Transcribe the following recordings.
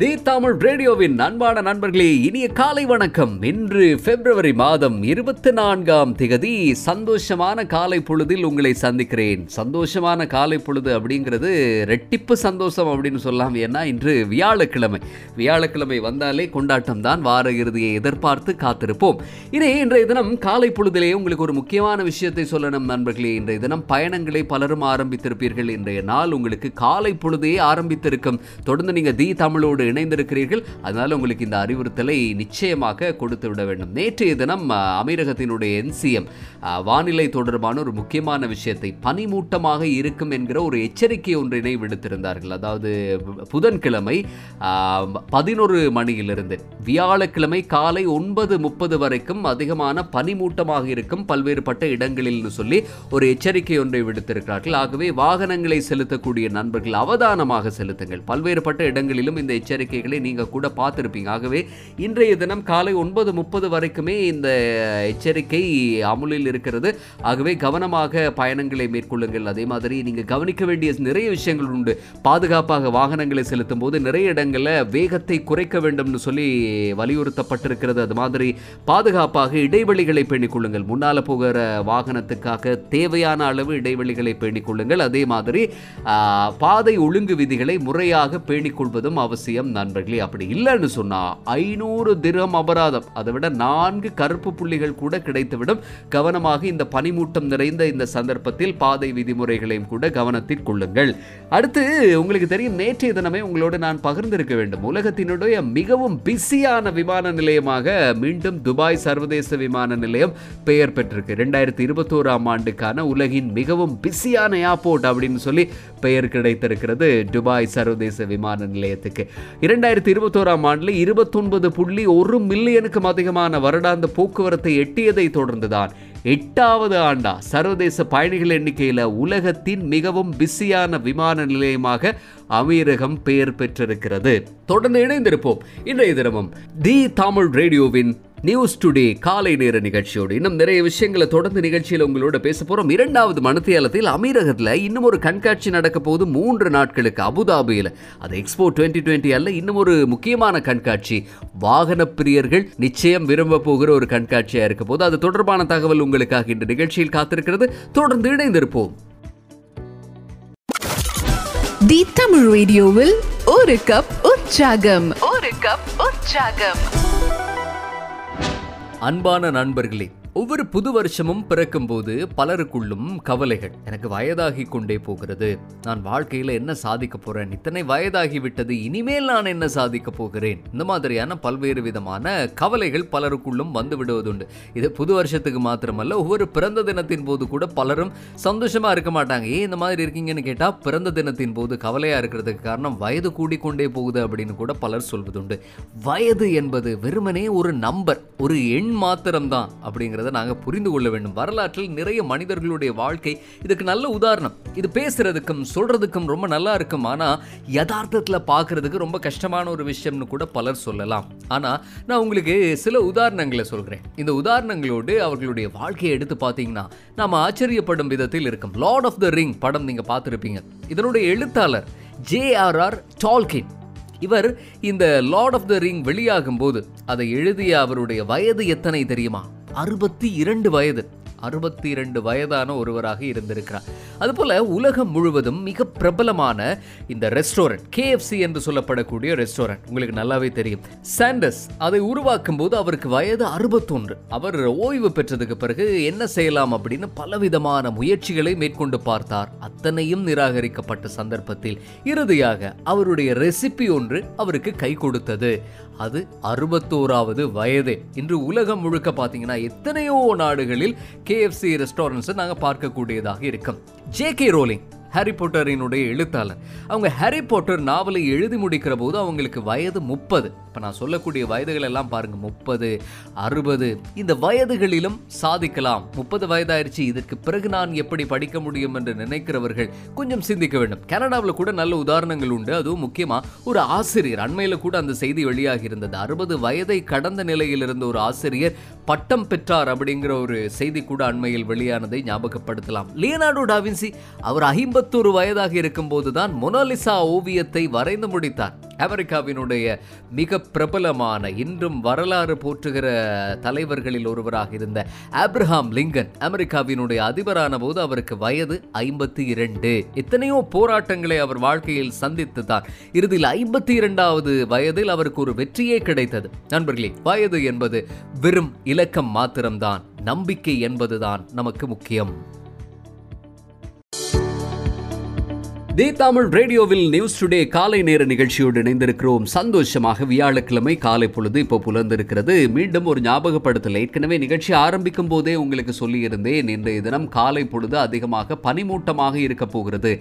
தி தமிழ் ரேடியோவின் அன்பான நண்பர்களே இனிய காலை வணக்கம். இன்று பிப்ரவரி மாதம் இருபத்தி நான்காம் திகதி சந்தோஷமான காலை பொழுதில் உங்களை சந்திக்கிறேன். சந்தோஷமான காலை பொழுது அப்படிங்கிறது ரெட்டிப்பு சந்தோஷம் அப்படின்னு சொல்லலாம் ஏன்னா இன்று வியாழக்கிழமை. வியாழக்கிழமை வந்தாலே கொண்டாட்டம் தான் வார இறுதியை எதிர்பார்த்து காத்திருப்போம். இனி இன்றைய தினம் காலை பொழுதிலே உங்களுக்கு ஒரு முக்கியமான விஷயத்தை சொல்லணும் நண்பர்களே. இன்றைய தினம் பயணங்களை பலரும் ஆரம்பித்திருப்பீர்கள். இன்றைய நாள் உங்களுக்கு காலை பொழுதே ஆரம்பித்திருக்கும். தொடர்ந்து நீங்கள் தி தமிழோடு இணைந்திருக்கிறீர்கள். அதனால உங்களுக்கு இந்த அறிவுறுத்தலை நிச்சயமாக கொடுத்து விட வேண்டும். நேற்றைய தினம் அமீரகத்தினுடைய என்சிஎம் வானிலை தொடர்பான ஒரு முக்கியமான விஷயத்தை பனிமூட்டமாக இருக்கும் என்கிற ஒரு எச்சரிக்கை ஒன்றினை விடுத்திருந்தார்கள். அதாவது புதன்கிழமை பதினொரு மணியிலிருந்து வியாழக்கிழமை காலை ஒன்பது முப்பது வரைக்கும் அதிகமான பனிமூட்டமாக இருக்கும் பல்வேறுபட்ட இடங்களில்னு சொல்லி ஒரு எச்சரிக்கை ஒன்றை விடுத்திருக்கிறார்கள். ஆகவே வாகனங்களை செலுத்தக்கூடிய நண்பர்கள் அவதானமாக செலுத்துங்கள். பல்வேறுபட்ட இடங்களிலும் இந்த எச்சரிக்கை எச்சரிக்கைகளை நீங்கள் கூட பார்த்திருப்பீங்க. ஆகவே இன்றைய தினம் காலை ஒன்பது முப்பது வரைக்குமே இந்த எச்சரிக்கை அமுலில் இருக்கிறது. ஆகவே கவனமாக பயணங்களை மேற்கொள்ளுங்கள். அதே மாதிரி நீங்க கவனிக்க வேண்டிய நிறைய விஷயங்கள் உண்டு. பாதுகாப்பாக வாகனங்களை செலுத்தும் போது நிறைய இடங்களில் வேகத்தை குறைக்க வேண்டும்னு சொல்லி வலியுறுத்தப்பட்டிருக்கிறது. அது மாதிரி பாதுகாப்பாக இடைவெளிகளை பேணிக் கொள்ளுங்கள். முன்னால் போகிற வாகனத்துக்காக தேவையான அளவு இடைவெளிகளை பேணிக் கொள்ளுங்கள். அதே மாதிரி பாதை ஒழுங்கு விதிகளை முறையாக பேணிக் கொள்வதும் வரும் நண்பர்களே அப்படி இல்லைன்னு சொன்னா ஐநூறு திரம் அபராதம். அதை விட நான்கு கருப்பு புள்ளிகள் கூட கிடைத்துவிடும். கவனமாக இந்த பனிமூட்டம் நிறைந்த இந்த சந்தர்ப்பத்தில் பாதை விதிமுறைகளையும் கூட கவனத்தில் கொள்ளுங்கள். அடுத்து உங்களுக்கு தெரியும் நேற்றைய தினமே உங்களோடு நான் பகிர்ந்திருக்க வேண்டும். உலகத்தினுடைய மிகவும் பிஸியான விமான நிலையமாக மீண்டும் துபாய் சர்வதேச விமான நிலையம் பெயர் பெற்றிருக்கு. ரெண்டாயிரத்தி இருபத்தோராம் ஆண்டுக்கான உலகின் மிகவும் பிஸியான ஏர்போர்ட் அப்படின்னு சொல்லி பெயர் கிடைத்திருக்கிறது துபாய் சர்வதேச விமான நிலையத்துக்கு. இரண்டாயிரத்தி இருபத்தோராம் ஆண்டில் இருபத்தொன்பது புள்ளி ஒரு மில்லியனுக்கும் அதிகமான வருடாந்த போக்குவரத்தை எட்டியதை தொடர்ந்துதான். எட்டாவது ஆண்டா சர்வதேச பயணிகள் எண்ணிக்கையில் உலகத்தின் மிகவும் பிஸியான விமான நிலையமாக அமீரகம் பெயர் பெற்றிருக்கிறது. தொடர்ந்து இணைந்திருப்போம். இன்றைய தினமும் தி தமிழ் ரேடியோவின் நியூஸ் டுடே காலை நேர நிகழ்ச்சியோடு இன்னும் நிறைய விஷயங்களை தொடர்ந்து நிகழ்ச்சியில் உங்களோட பேச போறோம். இரண்டாவது மனத்தியாலத்தில் அமீரகத்தில் இன்னும் ஒரு கண்காட்சி நடக்க போகுது. மூன்று நாட்களுக்கு அபுதாபியில். அது எக்ஸ்போ டுவெண்ட்டி டுவெண்ட்டி அல்ல இன்னும் ஒரு முக்கியமான கண்காட்சி. வாகன பிரியர்கள் நிச்சயம் விரும்ப போகிற ஒரு கண்காட்சியாக இருக்க போது அது தொடர்பான தகவல் உங்களுக்காக இந்த நிகழ்ச்சியில் காத்திருக்கிறது. தொடர்ந்து இணைந்திருப்போம். தி தமிழ் ரேடியோவில் ஒரு கப் உற்சாகம். ஒரு கப் உற்சாகம். அன்பான நண்பர்களே ஒவ்வொரு புது வருஷமும் பிறக்கும் போது பலருக்குள்ளும் கவலைகள். எனக்கு வயதாகி கொண்டே போகிறது. நான் வாழ்க்கையில என்ன சாதிக்க போறேன்? இத்தனை வயதாகி விட்டது இனிமேல் நான் என்ன சாதிக்க போகிறேன்? இந்த மாதிரியான பல்வேறு விதமான கவலைகள் பலருக்குள்ளும் வந்து விடுவதுண்டு. இது புது வருஷத்துக்கு மாத்திரமல்ல ஒவ்வொரு பிறந்த தினத்தின் போது கூட பலரும் சந்தோஷமா இருக்க மாட்டாங்க. ஏன் இந்த மாதிரி இருக்கீங்கன்னு கேட்டா பிறந்த தினத்தின் போது கவலையா இருக்கிறதுக்கு காரணம் வயது கூடிக்கொண்டே போகுது அப்படின்னு கூட பலர் சொல்வதுண்டு. வயது என்பது வெறுமனே ஒரு நம்பர் ஒரு எண் மாத்திரம்தான் அப்படிங்கிறத நாங்கள் புரிந்து கொள்ள வேண்டும். வரலாற்றில் நிறைய மனிதர்களுடைய வாழ்க்கை இதுக்கு நல்ல உதாரணம். இது பேசுறதுக்கும் சொல்றதுக்கும் ரொம்ப நல்லா இருக்கும். ஆனால் யதார்த்தத்தில் பார்க்கறதுக்கு ரொம்ப கஷ்டமான ஒரு விஷயம்னு கூட பலர் சொல்லலாம். ஆனால் நான் உங்களுக்கு சில உதாரணங்களை சொல்கிறேன் இந்த உதாரணங்களோடு அவர்களுடைய வாழ்க்கையை எடுத்து பார்த்தீங்கன்னா நாம ஆச்சரியப்படும் விதத்தில் இருக்கும். லார்ட் ஆஃப் த ரிங் படம் நீங்க பார்த்துருப்பீங்க இதனுடைய எழுத்தாளர் ஜேஆர்ஆர் டால்கின் இவர் இந்த லார்ட் ஆஃப் த ரிங் வெளியாகும் போது அதை எழுதிய அவருடைய வயது எத்தனை தெரியுமா? அறுபத்தி இரண்டு வயது அறுபத்தி இரண்டு வயதான ஒருவராக இருந்திருக்கிறார். அதுபோல உலகம் முழுவதும் மிக பிரபலமான இந்த ரெஸ்டாரண்ட் கேஎஃப்சி என்று சொல்லப்படக்கூடிய ரெஸ்டாரண்ட் உங்களுக்கு நல்லாவே தெரியும். சாண்டஸ் அதை உருவாக்கும் போது அவருக்கு வயது அறுபத்தொன்று. அவர் ஓய்வு பெற்றதுக்கு பிறகு என்ன செய்யலாம் அப்படின்னு பலவிதமான முயற்சிகளை மேற்கொண்டு பார்த்தார். அத்தனையும் நிராகரிக்கப்பட்ட சந்தர்ப்பத்தில் இறுதியாக அவருடைய ரெசிபி ஒன்று அவருக்கு கை கொடுத்தது. அது அறுபத்தோராவது வயது. இன்று உலகம் முழுக்க பார்த்தீங்கன்னா எத்தனையோ நாடுகளில் கேஎஃப்சி ரெஸ்டாரண்ட்ஸை நாங்கள் பார்க்கக்கூடியதாக இருக்கும். ஜே கே ரோலிங் ஹாரி போட்டரினுடைய எழுத்தாளர். அவங்க ஹாரி போட்டர் நாவலை எழுதி முடிக்கிற போது அவங்களுக்கு வயது முப்பது. இப்போ நான் சொல்லக்கூடிய வயதுகள் எல்லாம் பாருங்க முப்பது அறுபது. இந்த வயதுகளிலும் சாதிக்கலாம். முப்பது வயதாயிருச்சு இதற்கு பிறகு நான் எப்படி படிக்க முடியும் என்று நினைக்கிறவர்கள் கொஞ்சம் சிந்திக்க வேண்டும். கனடாவில் கூட நல்ல உதாரணங்கள் உண்டு. அதுவும் முக்கியமாக ஒரு ஆசிரியர் அண்மையில் கூட அந்த செய்தி வெளியாகி இருந்தது அறுபது வயதை கடந்த நிலையில் இருந்த ஒரு ஆசிரியர் பட்டம் பெற்றார் அப்படிங்கிற ஒரு செய்தி கூட அண்மையில் வெளியானதை ஞாபகப்படுத்தலாம். லியனார்டோ டாவின்சி அவர் ஐம்பத்தொரு வயதாக இருக்கும்போது தான் மொனாலிசா ஓவியத்தை வரைந்து முடித்தார். அமெரிக்காவினுடைய மிக பிரபலமான இன்றும் வரலாறு போற்றுகிற தலைவர்களில் ஒருவராக இருந்த ஆப்ரஹாம் லிங்கன் அமெரிக்காவினுடைய அதிபரான போது அவருக்கு வயது ஐம்பத்தி இரண்டு எத்தனையோ போராட்டங்களை அவர் வாழ்க்கையில் சந்தித்து தான் இறுதியில் ஐம்பத்தி இரண்டாவது வயதில் அவருக்கு ஒரு வெற்றியே கிடைத்தது. நண்பர்களே வயது என்பது வெறும் இலக்கம் மாத்திரம்தான் நம்பிக்கை என்பதுதான் நமக்கு முக்கியம். தி தமிழ் ரேடியோவில் நியூஸ் டுடே காலை நேர நிகழ்ச்சியோடு இணைந்திருக்கிறோம். சந்தோஷமாக வியாழக்கிழமை காலை பொழுது இப்போ புலர்ந்திருக்கிறது. மீண்டும் ஒரு ஞாபகப்படுத்தல். ஏற்கனவே நிகழ்ச்சி ஆரம்பிக்கும் போதே உங்களுக்கு சொல்லியிருந்தேன். இன்றைய தினம் காலை பொழுது அதிகமாக பனிமூட்டமாக இருக்க போகிறது.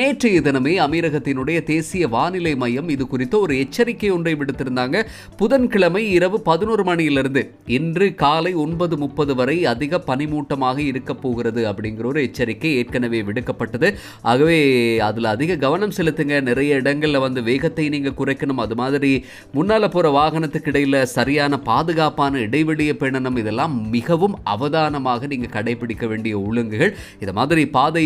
நேற்றைய தினமே அமீரகத்தினுடைய தேசிய வானிலை மையம் இது குறித்த ஒரு எச்சரிக்கை ஒன்றை விடுத்திருந்தாங்க. புதன்கிழமை இரவு பதினோரு மணியிலிருந்து இன்று காலை ஒன்பது முப்பது வரை அதிக பனிமூட்டமாக இருக்க போகிறது அப்படிங்கிற ஒரு எச்சரிக்கை ஏற்கனவே விடுக்கப்பட்டது. ஆகவே அதில் அதிக கவனம் செலுத்துங்க. நிறைய இடங்களில் வந்து வேகத்தை நீங்கள் குறைக்கணும். அது மாதிரி முன்னால் போகிற வாகனத்துக்கு இடையில் சரியான பாதுகாப்பான இடைவெளியை பேணணும். இதெல்லாம் மிகவும் அவதானமாக நீங்கள் கடைபிடிக்க வேண்டிய ஒழுங்குகள். இது மாதிரி பாதை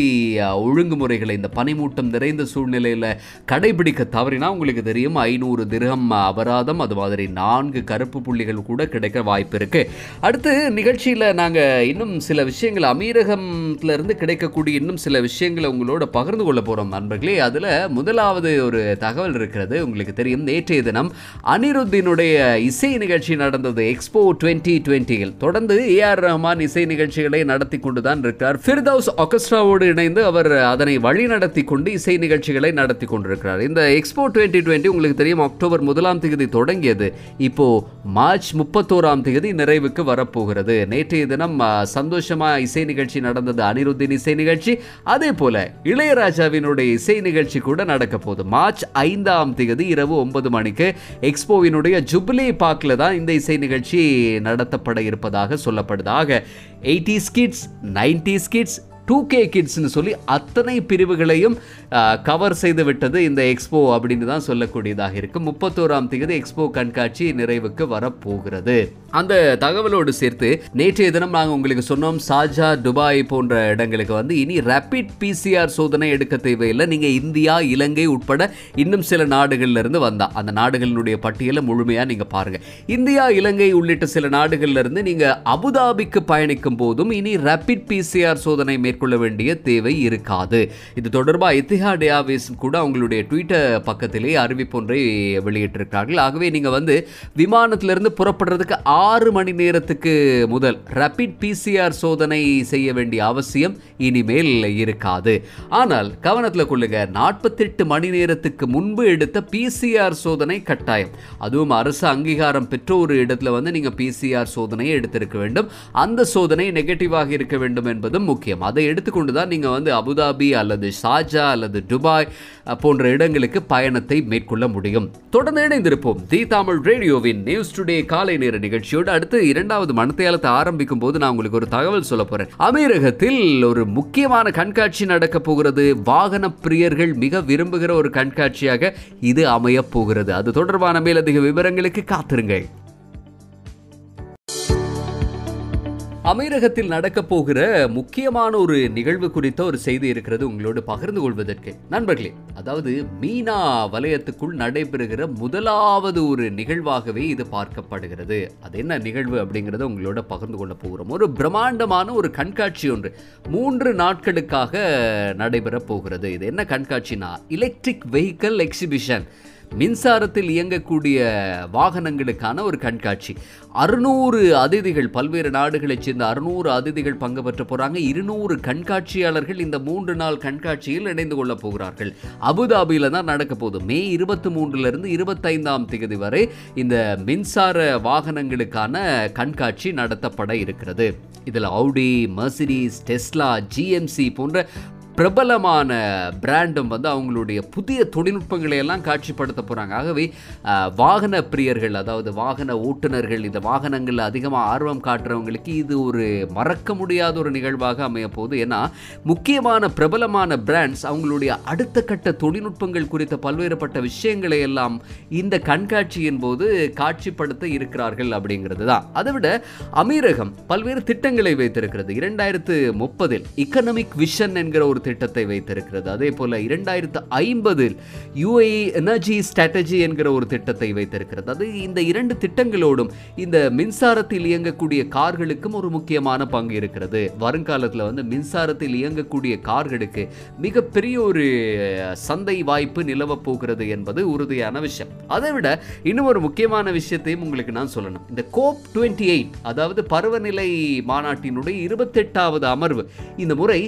ஒழுங்குமுறைகளை இந்த பனிமூட்டம் நிறைந்த சூழ்நிலையில் கடைபிடிக்க தவறினா உங்களுக்கு தெரியும் ஐநூறு திரகம் அபராதம் அது மாதிரி நான்கு கருப்பு புள்ளிகள் கூட கிடைக்க வாய்ப்பு இருக்கு. அடுத்து நிகழ்ச்சியில் நாங்கள் இன்னும் சில விஷயங்கள் அமீரகத்திலிருந்து கிடைக்கக்கூடிய இன்னும் சில விஷயங்களை உங்களோட பகிர்ந்து கொள்ள போகிறோம் நண்பர்களே அதில் முதலாவது ஒரு தகவல் இருக்கிறது உங்களுக்கு தெரியும். நேற்றைய தினம் அனிருத்தினுடைய இசை நிகழ்ச்சி நடந்தது எக்ஸ்போ டுவெண்ட்டி டுவெண்ட்டியில் தொடர்ந்து ஏஆர் ரஹ்மான் இசை நிகழ்ச்சிகளை நடத்தி கொண்டு தான் இருக்கிறார். ஃபிர்தவுஸ் ஆர்கெஸ்ட்ராவோடு இணைந்து அவர் அதனை வழி நடத்தி கொண்டு இசை நிகழ்ச்சிகளை நடத்தி கொண்டிருக்கிறார். இந்த எக்ஸ்போ டுவெண்ட்டி டுவெண்ட்டி உங்களுக்கு தெரியும் அக்டோபர் முதலாம் தேதி தொடங்கியது. இப்போது மார்ச் முப்பத்தோராம் தேதி நிறைவுக்கு வரப்போகிறது. நேற்றைய தினம் சந்தோஷமாக இசை நிகழ்ச்சி நடந்தது அனிருத்தின் இசை நிகழ்ச்சி. அதே போல இளையராஜாவினுடைய இசை நிகழ்ச்சி கூட நடக்க போகுது. மார்ச் ஐந்தாம் தேதி இரவு ஒன்பது மணிக்கு எக்ஸ்போவினுடைய ஜுபிலி பார்க்கில் தான் இந்த இசை நிகழ்ச்சி நடத்தப்பட இருப்பதாக சொல்லப்படுது. ஆக eighty kids ninety kids two K கிட்ஸ்னு சொல்லி அத்தனை பிரிவுகளையும் கவர் செய்து விட்டது இந்த எக்ஸ்போ அப்படின்னு தான் சொல்லக்கூடியதாக இருக்கு. முப்பத்தோராம் தேதி எக்ஸ்போ கண்காட்சி நிறைவுக்கு வரப்போகிறது. அந்த தகவலோடு சேர்த்து நேற்றைய தினம் நாங்கள் உங்களுக்கு சொன்னோம் சாஜா துபாய் போன்ற இடங்களுக்கு வந்து இனி ரேபிட் பிசிஆர் சோதனை எடுக்க தேவையில்லை. நீங்கள் இந்தியா இலங்கை உட்பட இன்னும் சில நாடுகள்ல இருந்து அந்த நாடுகளினுடைய பட்டியலை முழுமையாக நீங்கள் பாருங்க. இந்தியா இலங்கை உள்ளிட்ட சில நாடுகள்ல இருந்து நீங்கள் அபுதாபிக்கு பயணிக்கும் போதும் இனி ரேபிட் பிசிஆர் சோதனை மேற்கொள்ள வேண்டிய தேவை இருக்காது. இது தொடர்பாக இத்திஹாட் ஏர்வேஸ் கூட அவங்களுடைய ட்விட்டர் பக்கத்திலே அறிவிப்பொன்றை வெளியிட்டிருக்கிறார்கள். ஆகவே நீங்கள் வந்து விமானத்திலிருந்து புறப்படுறதுக்கு ஆறு மணி நேரத்துக்கு முதல் ரப்பிட் பிசிஆர் சோதனை செய்ய வேண்டிய அவசியம் இனிமேல் இருக்காது. ஆனால் கவனத்தில் கொள்ளுங்க நாற்பத்தெட்டு மணி நேரத்துக்கு முன்பு எடுத்த பிசிஆர் சோதனை கட்டாயம். அதுவும் அரசு அங்கீகாரம் பெற்ற ஒரு இடத்துல வந்து நீங்கள் பிசிஆர் சோதனையை எடுத்திருக்க வேண்டும். அந்த சோதனை நெகட்டிவாக இருக்க வேண்டும் என்பதும் முக்கியம். அதை எடுத்துக்கொண்டு தான் நீங்கள் வந்து அபுதாபி அல்லது ஷாஜா அல்லது துபாய் போன்ற இடங்களுக்கு பயணத்தை மேற்கொள்ள முடியும். தொடர்ந்து இணைந்திருப்போம். தி தமிழ் ரேடியோவின் நியூஸ் டுடே காலை நேர நிகழ்ச்சியோடு அடுத்து இரண்டாவது மனத்தையாளத்தை ஆரம்பிக்கும் போது நான் உங்களுக்கு ஒரு தகவல் சொல்ல போகிறேன் அமீரகத்தில் ஒரு முக்கியமான கண்காட்சி நடக்க போகிறது. வாகன பிரியர்கள் மிக விரும்புகிற ஒரு கண்காட்சியாக இது அமையப் போகிறது. அது தொடர்பான மேலதிக விவரங்களுக்கு காத்திருங்கள். அமீரகத்தில் நடக்க போகிற முக்கியமான ஒரு நிகழ்வு குறித்த ஒரு செய்தி இருக்கிறது உங்களோடு பகிர்ந்து கொள்வதற்கு. நண்பர்களே அதாவது மீனா வலயத்துக்குள் நடைபெறுகிற முதலாவது ஒரு நிகழ்வாகவே இது பார்க்கப்படுகிறது. அது என்ன நிகழ்வு அப்படிங்கிறத உங்களோட பகிர்ந்து கொள்ள போகிறோம். ஒரு பிரம்மாண்டமான ஒரு கண்காட்சி ஒன்று மூன்று நாட்களுக்காக நடைபெற போகிறது. இது என்ன கண்காட்சினா? எலக்ட்ரிக் வெஹிக்கல் எக்ஸிபிஷன் மின்சாரத்தில் இயங்கக்கூடிய வாகனங்களுக்கான ஒரு கண்காட்சி. அறுநூறு அதிதிகள் பல்வேறு நாடுகளைச் சேர்ந்த அறுநூறு அதிதிகள் பங்கு பெற்ற போகிறாங்க இருநூறு கண்காட்சியாளர்கள் இந்த மூன்று நாள் கண்காட்சியில் இணைந்து கொள்ள போகிறார்கள். அபுதாபியில் தான் நடக்க போகுது. மே இருபத்தி மூன்றுலருந்து இருபத்தைந்தாம் தேதி வரை இந்த மின்சார வாகனங்களுக்கான கண்காட்சி நடத்தப்பட இருக்கிறது. இதில் ஆடி மர்சிடிஸ் டெஸ்லா ஜிஎம்சி போன்ற பிரபலமான பிராண்டும் வந்து அவங்களுடைய புதிய தொழில்நுட்பங்களை எல்லாம் காட்சிப்படுத்த போகிறாங்க ஆகவே வாகன பிரியர்கள் அதாவது வாகன ஓட்டுநர்கள் இந்த வாகனங்களில் அதிகமாக ஆர்வம் காட்டுறவங்களுக்கு இது ஒரு மறக்க முடியாத ஒரு நிகழ்வாக அமைய போகுது. ஏன்னா முக்கியமான பிரபலமான பிராண்ட்ஸ் அவங்களுடைய அடுத்த கட்ட தொழில்நுட்பங்கள் குறித்த பல்வேறுபட்ட விஷயங்களை எல்லாம் இந்த கண்காட்சியின் போது காட்சிப்படுத்த இருக்கிறார்கள் அப்படிங்கிறது தான் அதை விட அமீரகம் பல்வேறு திட்டங்களை வைத்திருக்கிறது. இரண்டாயிரத்து முப்பதில் இக்கனமிக் விஷன் என்கிற ஒரு திட்டத்தை வைத்திருக்கிறது. அதே போல இரண்டாயிரத்து ஐம்பதில் யுஏஇ எனர்ஜி ஸ்ட்ராட்டஜி என்கிற ஒரு திட்டத்தை வைத்திருக்கிறது. அது இந்த இரண்டு திட்டங்களோடும் இந்த மின்சாரத்தில் இயங்கக்கூடிய கார்களுக்கும் ஒரு முக்கியமான பங்கு இருக்கிறது. வருங்காலத்தில் வந்து மின்சாரத்தில் இயங்கக்கூடிய கார்களுக்கு மிகப்பெரிய ஒரு சந்தை வாய்ப்பு நிலவப் போகிறது என்பது உறுதியான விஷயம். அதை விட இன்னும் ஒரு முக்கியமான விஷயத்தையும் உங்களுக்கு நான் சொல்லணும். இந்த கோப் டுவெண்ட்டி எயிட் அதாவது பருவநிலை மாநாட்டினுடைய இருபத்தெட்டாவது அமர்வு இந்த முறை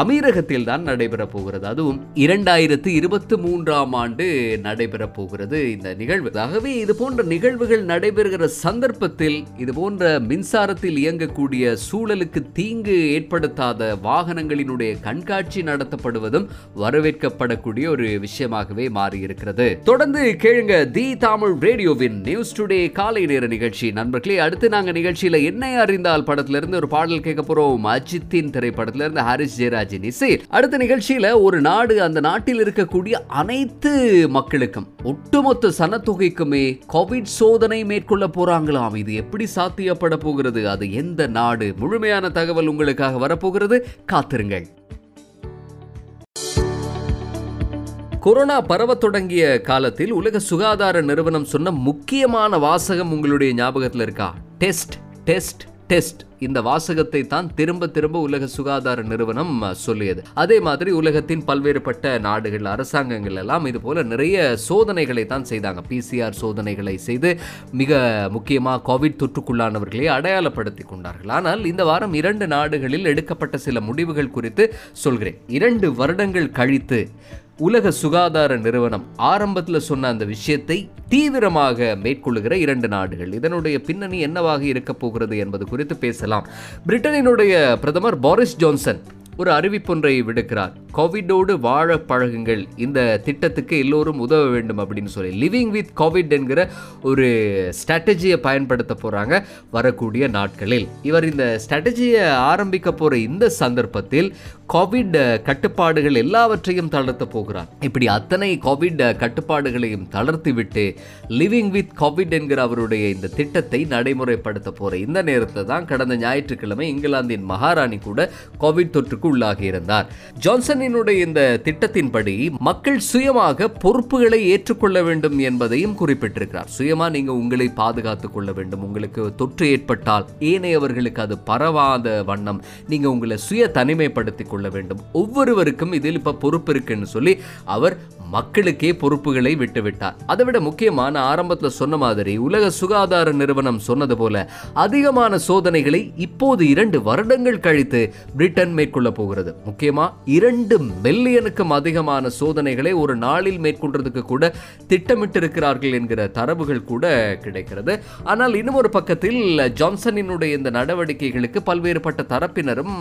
அமீரகத்தில் அமீரகத்தில் தான் நடைபெற போகிறது அதுவும் இரண்டாயிரத்து இருபத்தி மூன்றாம் ஆண்டு நடைபெற போகிறது இந்த நிகழ்வு. ஆகவே இது போன்ற நிகழ்வுகள் நடைபெறுகிற சந்தர்ப்பத்தில் இது போன்ற மின்சாரத்தில் இயங்கக்கூடிய சூழலுக்கு தீங்கு ஏற்படுத்தாத வாகனங்களினுடைய கண்காட்சி நடத்தப்படுவதும் வரவேற்கப்படக்கூடிய ஒரு விஷயமாகவே மாறியிருக்கிறது. தொடர்ந்து கேளுங்க தி தமிழ் ரேடியோவின் நியூஸ் டுடே காலை நேர நிகழ்ச்சி. நண்பர்களே அடுத்து நாங்க நிகழ்ச்சியில் என்னை அறிந்தால் படத்திலிருந்து ஒரு பாடல் கேட்க போறோம். அஜித்தின் திரைப்படத்திலிருந்து ஹரிஷ் ஹாரிஸ் ஜெயராஜின் இசை. அடுத்த நிகழ்ச்சியில ஒரு நாடு அந்த நாட்டில் இருக்கக்கூடிய அனைத்து மக்களுக்கும் ஒட்டுமொத்த சனத்தொகைக்குமே கோவிட் சோதனை மேற்கொள்ள போறாங்களாம். இது எப்படி சாத்தியப்பட போகிறது? அது எந்த நாடு? முழுமையான தகவல் உங்களுக்காக வரப்போகிறது. காத்திருங்கள். கொரோனா பரவத் தொடங்கிய காலத்தில் உலக சுகாதார நிறுவனம் சொன்ன முக்கியமான வாசகம் உங்களுடைய ஞாபகத்தில் இருக்கா? Test test. டெஸ்ட். இந்த வாசகத்தை தான் திரும்ப திரும்ப உலக சுகாதார நிறுவனம் சொல்லியது. அதே மாதிரி உலகத்தின் பல்வேறுபட்ட நாடுகள் அரசாங்கங்கள் எல்லாம் இது போல நிறைய சோதனைகளை தான் செய்தாங்க. பிசிஆர் சோதனைகளை செய்து மிக முக்கியமாக கோவிட் தொற்றுக்குள்ளானவர்களை அடையாளப்படுத்தி கொண்டார்கள். ஆனால் இந்த வாரம் இரண்டு நாடுகளில் எடுக்கப்பட்ட சில முடிவுகள் குறித்து சொல்கிறேன். இரண்டு வருடங்கள் கழித்து உலக சுகாதார நிறுவனம் ஆரம்பத்தில் சொன்ன அந்த விஷயத்தை தீவிரமாக மேற்கொள்ளுகிற இரண்டு நாடுகள். இதனுடைய பின்னணி என்னவாக இருக்க போகிறது என்பது குறித்து பேசலாம். பிரிட்டனினுடைய பிரதமர் பாரிஸ் ஜான்சன் ஒரு அறிவிப்பொன்றை விடுக்கிறார். கோவிடோடு வாழ பழகுங்கள். இந்த திட்டத்துக்கு எல்லோரும் உதவ வேண்டும் அப்படின்னு சொல்லி. லிவிங் வித் கோவிட் என்கிற ஒரு ஸ்ட்ராட்டஜியை பயன்படுத்த போகிறாங்க வரக்கூடிய நாட்களில். இவர் இந்த ஸ்ட்ராட்டஜியை ஆரம்பிக்க போகிற இந்த சந்தர்ப்பத்தில் கோவிட் கட்டுப்பாடுகள் எல்லாவற்றையும் தளர்த்த போகிறார். இப்படி அத்தனை கோவிட் கட்டுப்பாடுகளையும் தளர்த்தி விட்டு லிவிங் வித் கோவிட் என்கிற அவருடைய இந்த திட்டத்தை நடைமுறைப்படுத்த போகிற இந்த நேரத்தில் தான் கடந்த ஞாயிற்றுக்கிழமை இங்கிலாந்தின் மகாராணி கூட கோவிட் தொற்றுக்கு உள்ளாகி இருந்தார். ஜான்சனினுடைய இந்த திட்டத்தின்படி மக்கள் சுயமாக பொறுப்புகளை ஏற்றுக்கொள்ள வேண்டும் என்பதையும் குறிப்பிட்டிருக்கிறார். சுயமா நீங்க உங்களை பாதுகாத்துக் கொள்ள வேண்டும். உங்களுக்கு தொற்று ஏற்பட்டால் ஏனையவர்களுக்கு அது பரவாத வண்ணம். நீங்க உங்களை சுய தனிமைப்படுத்திக் கொள்ள வேண்டும். ஒவ்வொருவருக்கும் இதில் இப்ப பொறுப்பு இருக்குன்னு சொல்லி அவர் மக்களுக்கே பொறுப்புகளை விட்டுவிட்டார். அதை விட முக்கியமான ஆரம்பத்தில் சொன்ன மாதிரி உலக சுகாதார நிறுவனம் சொன்னது போல அதிகமான சோதனைகளை இப்போது இரண்டு வருடங்கள் கழித்து பிரிட்டன் மேற்கொள்ள போகிறது. முக்கியமா இரண்டு மில்லியனுக்கும் அதிகமான சோதனைகளை ஒரு நாளில் மேற்கொண்டதுக்கு கூட திட்டமிட்டிருக்கிறார்கள் என்கிற தரவுகள் கூட கிடைக்கிறது. ஆனால் இன்னும் ஒரு பக்கத்தில் ஜான்சனினுடைய இந்த நடவடிக்கைகளுக்கு பல்வேறுபட்ட தரப்பினரும்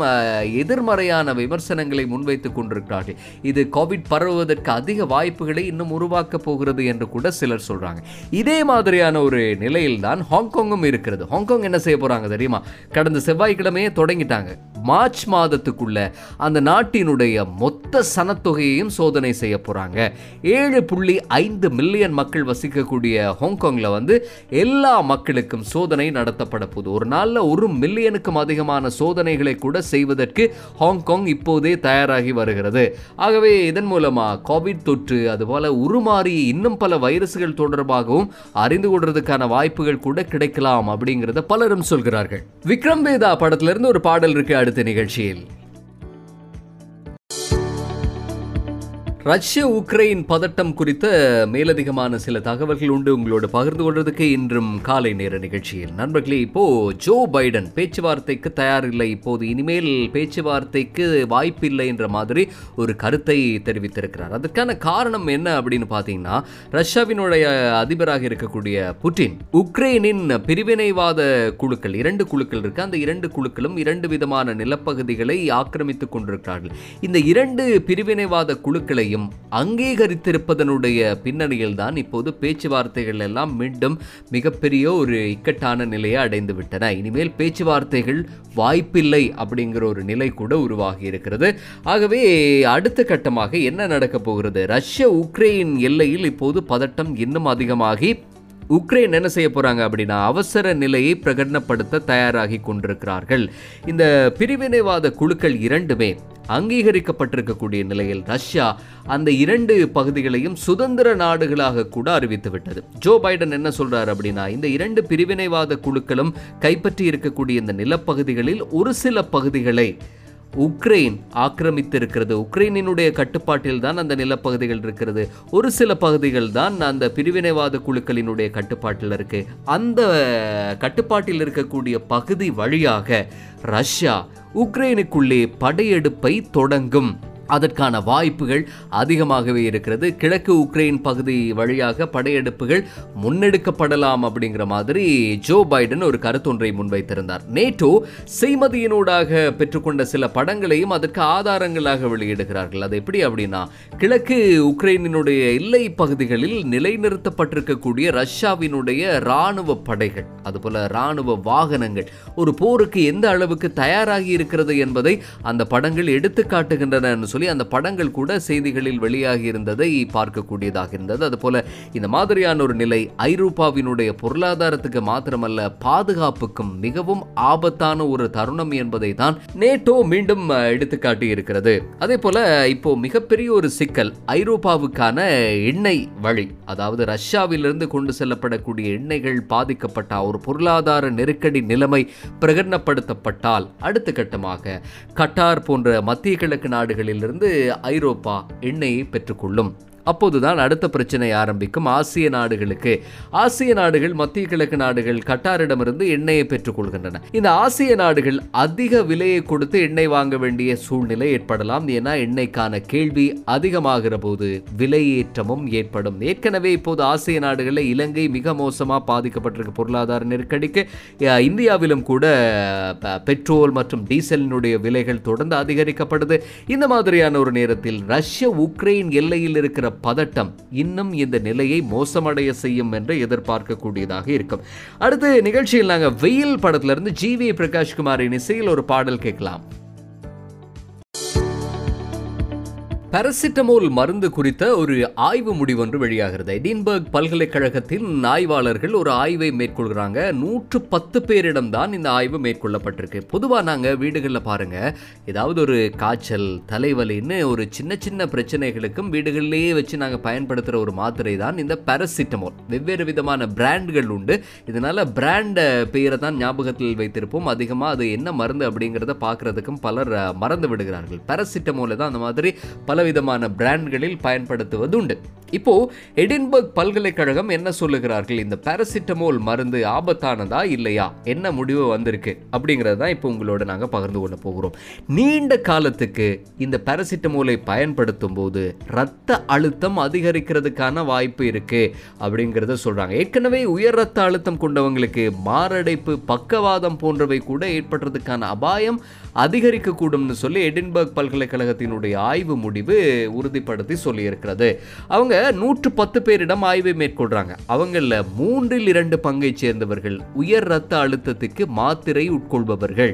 எதிர்மறையான விமர்சனங்களை முன்வைத்துக் கொண்டிருக்கிறார்கள். இது கோவிட் பரவுவதற்கு அதிக வாய்ப்புகளை இன்னும் உருவாக்கப் போகிறது என்று கூட சிலர் சொல்றாங்க. இதே மாதிரியான ஒரு நிலையில் தான் ஹாங்காங்கும் இருக்கிறது. ஹாங்காங் என்ன செய்ய போறாங்க தெரியுமா? கடந்த செவ்வாய்க்கிழமையே தொடங்கிட்டாங்க. மார்ச் மாதத்துக்குள்ள அந்த நாட்டினுடைய மொத்த சனத்தொகையையும் சோதனை செய்ய போறாங்க. ஏழு புள்ளி ஐந்து மில்லியன் மக்கள் வசிக்கக்கூடிய ஹாங்காங்கில் வந்து எல்லா மக்களுக்கும் சோதனை நடத்தப்பட போகுது. ஒரு நாளில் ஒரு மில்லியனுக்கும் அதிகமான சோதனைகளை கூட செய்வதற்கு ஹாங்காங் இப்போதே தயாராகி வருகிறது. ஆகவே இதன் மூலமாக கோவிட் தொற்று அதுபோல் உருமாறி இன்னும் பல வைரஸ்கள் தொடர்பாகவும் அறிந்து கொள்றதுக்கான வாய்ப்புகள் கூட கிடைக்கலாம் அப்படிங்கிறத பலரும் சொல்கிறார்கள். விக்ரம் வேதா படத்திலிருந்து ஒரு பாடல் இருக்கு அடுத்த நிகழ்ச்சியில். ரஷ்ய உக்ரைன் பதட்டம் குறித்த மேலதிகமான சில தகவல்கள் உண்டு. உங்களோட பகிர்ந்து கொள்றதுக்கு இன்றும் காலை நேர நிகழ்ச்சியில். நண்பர்களே இப்போ ஜோ பைடன் பேச்சுவார்த்தைக்கு தயாரில்லை. இப்போது இனிமேல் பேச்சுவார்த்தைக்கு வாய்ப்பில்லை என்ற மாதிரி ஒரு கருத்தை தெரிவித்திருக்கிறார். அதற்கான காரணம் என்ன அப்படின்னு பார்த்தீங்கன்னா ரஷ்யாவினுடைய அதிபராக இருக்கக்கூடிய புட்டின் உக்ரைனின் பிரிவினைவாத குழுக்கள் இரண்டு குழுக்கள் இருக்கு. அந்த இரண்டு குழுக்களும் இரண்டு விதமான நிலப்பகுதிகளை ஆக்கிரமித்துக் கொண்டிருக்கிறார்கள். இந்த இரண்டு பிரிவினைவாத குழுக்களையும் அங்கீகரித்திருப்பதனுடைய பின்னணியில் தான் இப்போது பேச்சுவார்த்தைகள் எல்லாம் மீண்டும் மிகப்பெரிய ஒரு இக்கட்டான நிலையை அடைந்து விட்டன இனிமேல் பேச்சுவார்த்தைகள் வாய்ப்பில்லை அப்படிங்கிற ஒரு நிலை கூட உருவாகி இருக்கிறது. ஆகவே அடுத்த கட்டமாக என்ன நடக்க போகிறது? ரஷ்ய உக்ரைன் எல்லையில் இப்போது பதட்டம் இன்னும் அதிகமாகி உக்ரைன் என்ன செய்ய போகிறாங்க அப்படின்னா அவசர நிலையை பிரகடனப்படுத்த தயாராகி கொண்டிருக்கிறார்கள். இந்த பிரிவினைவாத குழுக்கள் இரண்டுமே அங்கீகரிக்கப்பட்டிருக்கக்கூடிய நிலையில் ரஷ்யா அந்த இரண்டு பகுதிகளையும் சுதந்திர நாடுகளாக கூட அறிவித்து விட்டது ஜோ பைடன் என்ன சொல்றாரு அப்படின்னா இந்த இரண்டு பிரிவினைவாத குழுக்களும் கைப்பற்றி இருக்கக்கூடிய இந்த நிலப்பகுதிகளில் ஒரு சில பகுதிகளை உக்ரைன் ஆக்கிரமித்திருக்கிறது. உக்ரைனினுடைய கட்டுப்பாட்டில் தான் அந்த நிலப்பகுதிகள் இருக்கிறது. ஒரு சில பகுதிகள் தான் அந்த பிரிவினைவாத குழுக்களினுடைய கட்டுப்பாட்டில் இருக்கு. அந்த கட்டுப்பாட்டில் இருக்கக்கூடிய பகுதி வழியாக ரஷ்யா உக்ரைனுக்குள்ளே படையெடுப்பை தொடங்கும். அதற்கான வாய்ப்புகள் அதிகமாகவே இருக்கிறது. கிழக்கு உக்ரைன் பகுதி வழியாக படையெடுப்புகள் முன்னெடுக்கப்படலாம் அப்படிங்கிற மாதிரி ஜோ பைடன் ஒரு கருத்தொன்றை முன்வைத்திருந்தார். நேட்டோ செய்மதியினூடாக பெற்றுக்கொண்ட சில படங்களையும் அதற்கு ஆதாரங்களாக வெளியிடுகிறார்கள். அது எப்படி அப்படின்னா கிழக்கு உக்ரைனினுடைய எல்லை பகுதிகளில் நிலைநிறுத்தப்பட்டிருக்கக்கூடிய ரஷ்யாவினுடைய இராணுவ படைகள் அதுபோல இராணுவ வாகனங்கள் ஒரு போருக்கு எந்த அளவுக்கு தயாராகி இருக்கிறது என்பதை அந்த படங்கள் எடுத்து காட்டுகின்றன சொல்லி அந்த படங்கள் கூட செய்திகளில் வெளியாகி இருந்ததை பார்க்கக்கூடியதாக இருந்தது. அதுபோல இந்த மாதிரியான ஒரு நிலை ஐரோப்பாவினுடைய பொருளாதாரத்துக்கு மாத்திரமல்ல பாதுகாப்புக்கும் மிகவும் ஆபத்தான ஒரு தருணம் என்பதை தான் நேட்டோ மீண்டும் எடுத்துக்காட்டி இருக்கிறது. அதே போல இப்போ மிகப்பெரிய ஒரு சிக்கல் ஐரோப்பாவுக்கான எண்ணெய் வழி அதாவது ரஷ்யாவிலிருந்து கொண்டு செல்லப்படக்கூடிய எண்ணெய்கள் பாதிக்கப்பட்ட ஒரு பொருளாதார நெருக்கடி நிலைமை பிரகடனப்படுத்தப்பட்டால் அடுத்த கட்டமாக கட்டார் போன்ற மத்திய கிழக்கு நாடுகளில் இருந்து ஐரோப்பா எண்ணெயை பெற்றுக்கொள்ளும். அப்போதுதான் அடுத்த பிரச்சனை ஆரம்பிக்கும் ஆசிய நாடுகளுக்கு. ஆசிய நாடுகள் மத்திய கிழக்கு நாடுகள் கட்டாரிடமிருந்து எண்ணெயை பெற்றுக்கொள்கின்றன இந்த ஆசிய நாடுகள் அதிக விலையை கொடுத்து எண்ணெய் வாங்க வேண்டிய சூழ்நிலை ஏற்படலாம் ஏன்னா எண்ணெய்க்கான கேள்வி அதிகமாகிற போது விலையேற்றமும் ஏற்படும். ஏற்கனவே இப்போது ஆசிய நாடுகளில் இலங்கை மிக மோசமாக பாதிக்கப்பட்டிருக்க பொருளாதார நெருக்கடிக்கு. இந்தியாவிலும் கூட ப- பெட்ரோல் மற்றும் டீசலினுடைய விலைகள் தொடர்ந்து அதிகரிக்கப்படுது. இந்த மாதிரியான ஒரு நேரத்தில் ரஷ்ய உக்ரைன் எல்லையில் இருக்கிற பதட்டம் இன்னும் இந்த நிலையை மோசமடைய செய்யும் என்று எதிர்பார்க்கக்கூடியதாக இருக்கும். அடுத்து நிகழ்ச்சியில் நாங்கள் வெயில் படத்திலிருந்து ஜி வி பிரகாஷ்குமாரின் இசையில் ஒரு பாடல் கேட்கலாம். பாராசிட்டமோல் மருந்து குறித்த ஒரு ஆய்வு முடிவொன்று வெளியாகிறது. எடின்பர்க் பல்கலைக்கழகத்தின் ஆய்வாளர்கள் ஒரு ஆய்வை மேற்கொள்கிறாங்க. நூற்று பத்து பேரிடம் தான் இந்த ஆய்வு மேற்கொள்ளப்பட்டிருக்கு. பொதுவாக நாங்கள் வீடுகளில் பாருங்க. ஏதாவது ஒரு காய்ச்சல் தலைவலின்னு ஒரு சின்ன சின்ன பிரச்சனைகளுக்கும் வீடுகளிலேயே வச்சு நாங்கள் பயன்படுத்துகிற ஒரு மாத்திரை தான் இந்த பாராசிட்டமோல். வெவ்வேறு விதமான பிராண்டுகள் உண்டு. இதனால பிராண்டை பெயரை தான் ஞாபகத்தில் வைத்திருப்போம். அதிகமாக அது என்ன மருந்து அப்படிங்கிறத பார்க்குறதுக்கும் பலர் மறந்து விடுகிறார்கள். பாராசிட்டமோலை தான் அந்த மாதிரி பல பலவிதமான பிராண்ட்களில் பயன்படுத்துவது உண்டு இப்போ எடின்பர்க் பல்கலைக்கழகம் என்ன சொல்லுகிறார்கள்? இந்த பாராசிட்டமோல் மருந்து ஆபத்தானதா இல்லையா? என்ன முடிவு வந்திருக்கு? அப்படிங்கிறது தான் இப்போ உங்களோட நாங்கள் பகிர்ந்து கொள்ள போகிறோம். நீண்ட காலத்துக்கு இந்த பாராசிட்டமோலை பயன்படுத்தும் போது ரத்த அழுத்தம் அதிகரிக்கிறதுக்கான வாய்ப்பு இருக்கு அப்படிங்கிறத சொல்றாங்க. ஏற்கனவே உயர் ரத்த அழுத்தம் கொண்டவங்களுக்கு மாரடைப்பு பக்கவாதம் போன்றவை கூட ஏற்படுறதுக்கான அபாயம் அதிகரிக்கக்கூடும்னு சொல்லி எடின்பர்க் பல்கலைக்கழகத்தினுடைய ஆய்வு முடிவு உறுதிப்படுத்தி சொல்லியிருக்கிறது. அவங்க நூற்று பத்து பேரிடம் ஆய்வை மேற்கொள்கிறாங்க அவங்களில் மூன்றில் இரண்டு பங்கை சேர்ந்தவர்கள் உயர் ரத்த அழுத்தத்துக்கு மாத்திரை உட்கொள்பவர்கள்.